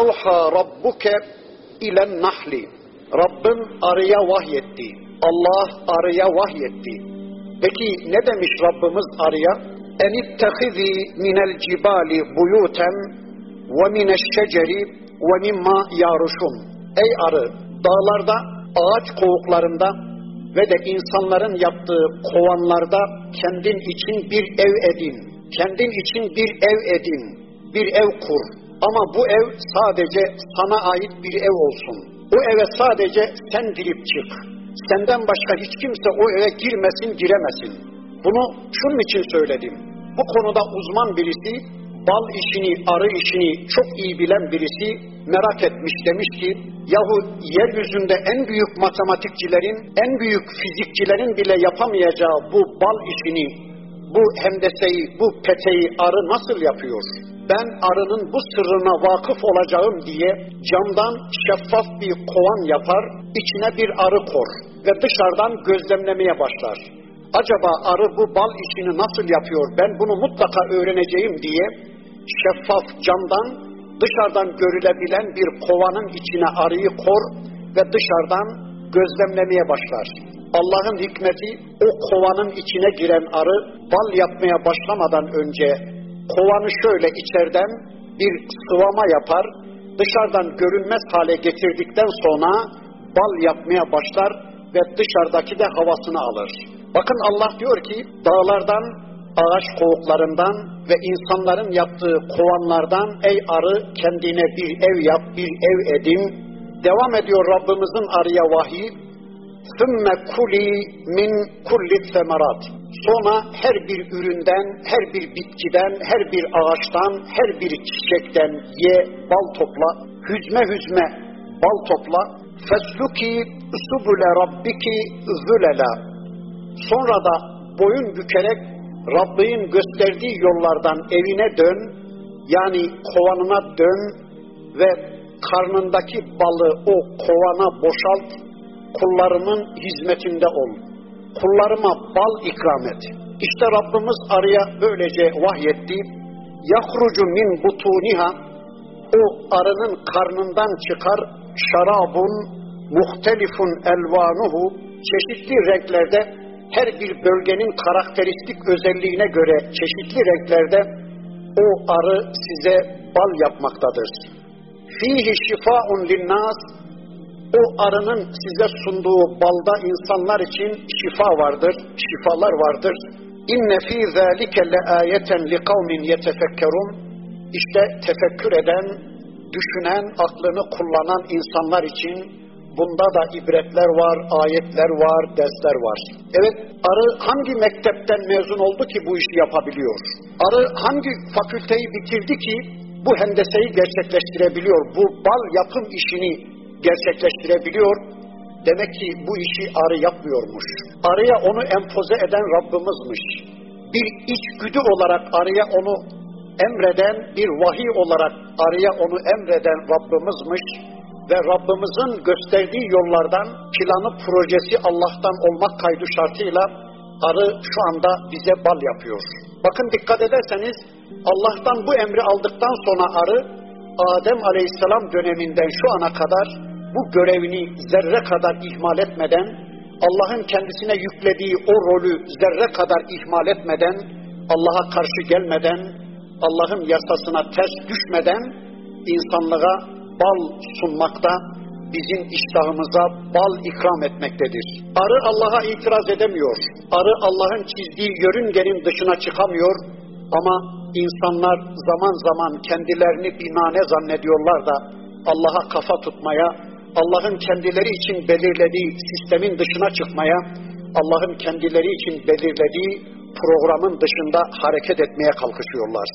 Evha rabbuke ilen nahli. Rabbin arıya vahyetti. Allah arıya vahyetti. Peki ne demiş Rabbimiz arıya? Minel cibali buyuten ve mineşşeceri ve mimma yaruşun. Ey arı, dağlarda, ağaç kovuklarında ve de insanların yaptığı kovanlarda kendin için bir ev edin. Kendin için bir ev edin. Bir ev kur. Ama bu ev sadece sana ait bir ev olsun. O eve sadece sen girip çık. Senden başka hiç kimse o eve girmesin, giremesin. Bunu şunun için söyledim. Bu konuda uzman birisi, bal işini, arı işini çok iyi bilen birisi merak etmiş demiş ki, yahu yeryüzünde en büyük matematikçilerin, en büyük fizikçilerin bile yapamayacağı bu bal işini, bu hendeseyi, bu peteği arı nasıl yapıyor? Ben arının bu sırrına vakıf olacağım diye camdan şeffaf bir kovan yapar, içine bir arı kor ve dışarıdan gözlemlemeye başlar. Acaba arı bu bal işini nasıl yapıyor, ben bunu mutlaka öğreneceğim diye şeffaf camdan dışarıdan görülebilen bir kovanın içine arıyı kor ve dışarıdan gözlemlemeye başlar. Allah'ın hikmeti o kovanın içine giren arı bal yapmaya başlamadan önce kovanı şöyle içeriden bir sıvama yapar, dışarıdan görünmez hale getirdikten sonra bal yapmaya başlar ve dışarıdaki de havasını alır. Bakın Allah diyor ki dağlardan, ağaç kovuklarından ve insanların yaptığı kovanlardan ey arı kendine bir ev yap, bir ev edin. Devam ediyor Rabbimizin arıya vahiy. ثُمَّ kuli min kulli semerat. Sonra her bir üründen, her bir bitkiden, her bir ağaçtan, her bir çiçekten ye, bal topla, hüzme hüzme bal topla. فَسْلُكِ سُبُلَ رَبِّكِ ذُلَلًا Sonra da boyun bükerek Rabbin gösterdiği yollardan evine dön, yani kovanına dön ve karnındaki balı o kovana boşalt, kullarımın hizmetinde ol. Kullarıma bal ikram et. İşte Rabbimiz arıya böylece vahyetti. Yahrucu min butuniha o arının karnından çıkar şarabun muhtelifun elvanuhu çeşitli renklerde her bir bölgenin karakteristik özelliğine göre çeşitli renklerde o arı size bal yapmaktadır. Fihi şifaun linnas o arının size sunduğu balda insanlar için şifa vardır, şifalar vardır. İnne fî zâlike le âyeten li kavmin yetefekkerun. İşte tefekkür eden, düşünen, aklını kullanan insanlar için bunda da ibretler var, ayetler var, dersler var. Evet, arı hangi mektepten mezun oldu ki bu işi yapabiliyor? Arı hangi fakülteyi bitirdi ki bu hendeseyi gerçekleştirebiliyor? Bu bal yapım işini gerçekleştirebiliyor. Demek ki bu işi arı yapmıyormuş. Arıya onu empoze eden Rabbimizmiş. Bir içgüdü olarak arıya onu emreden, bir vahiy olarak arıya onu emreden Rabbimizmiş. Ve Rabbimizin gösterdiği yollardan planı projesi Allah'tan olmak kaydı şartıyla arı şu anda bize bal yapıyor. Bakın dikkat ederseniz Allah'tan bu emri aldıktan sonra arı Adem Aleyhisselam döneminden şu ana kadar bu görevini zerre kadar ihmal etmeden, Allah'ın kendisine yüklediği o rolü zerre kadar ihmal etmeden, Allah'a karşı gelmeden, Allah'ın yasasına ters düşmeden insanlığa bal sunmakta, bizim iştahımıza bal ikram etmektedir. Arı Allah'a itiraz edemiyor. Arı Allah'ın çizdiği yörüngenin dışına çıkamıyor ama insanlar zaman zaman kendilerini binane zannediyorlar da Allah'a kafa tutmaya, Allah'ın kendileri için belirlediği sistemin dışına çıkmaya, Allah'ın kendileri için belirlediği programın dışında hareket etmeye kalkışıyorlar.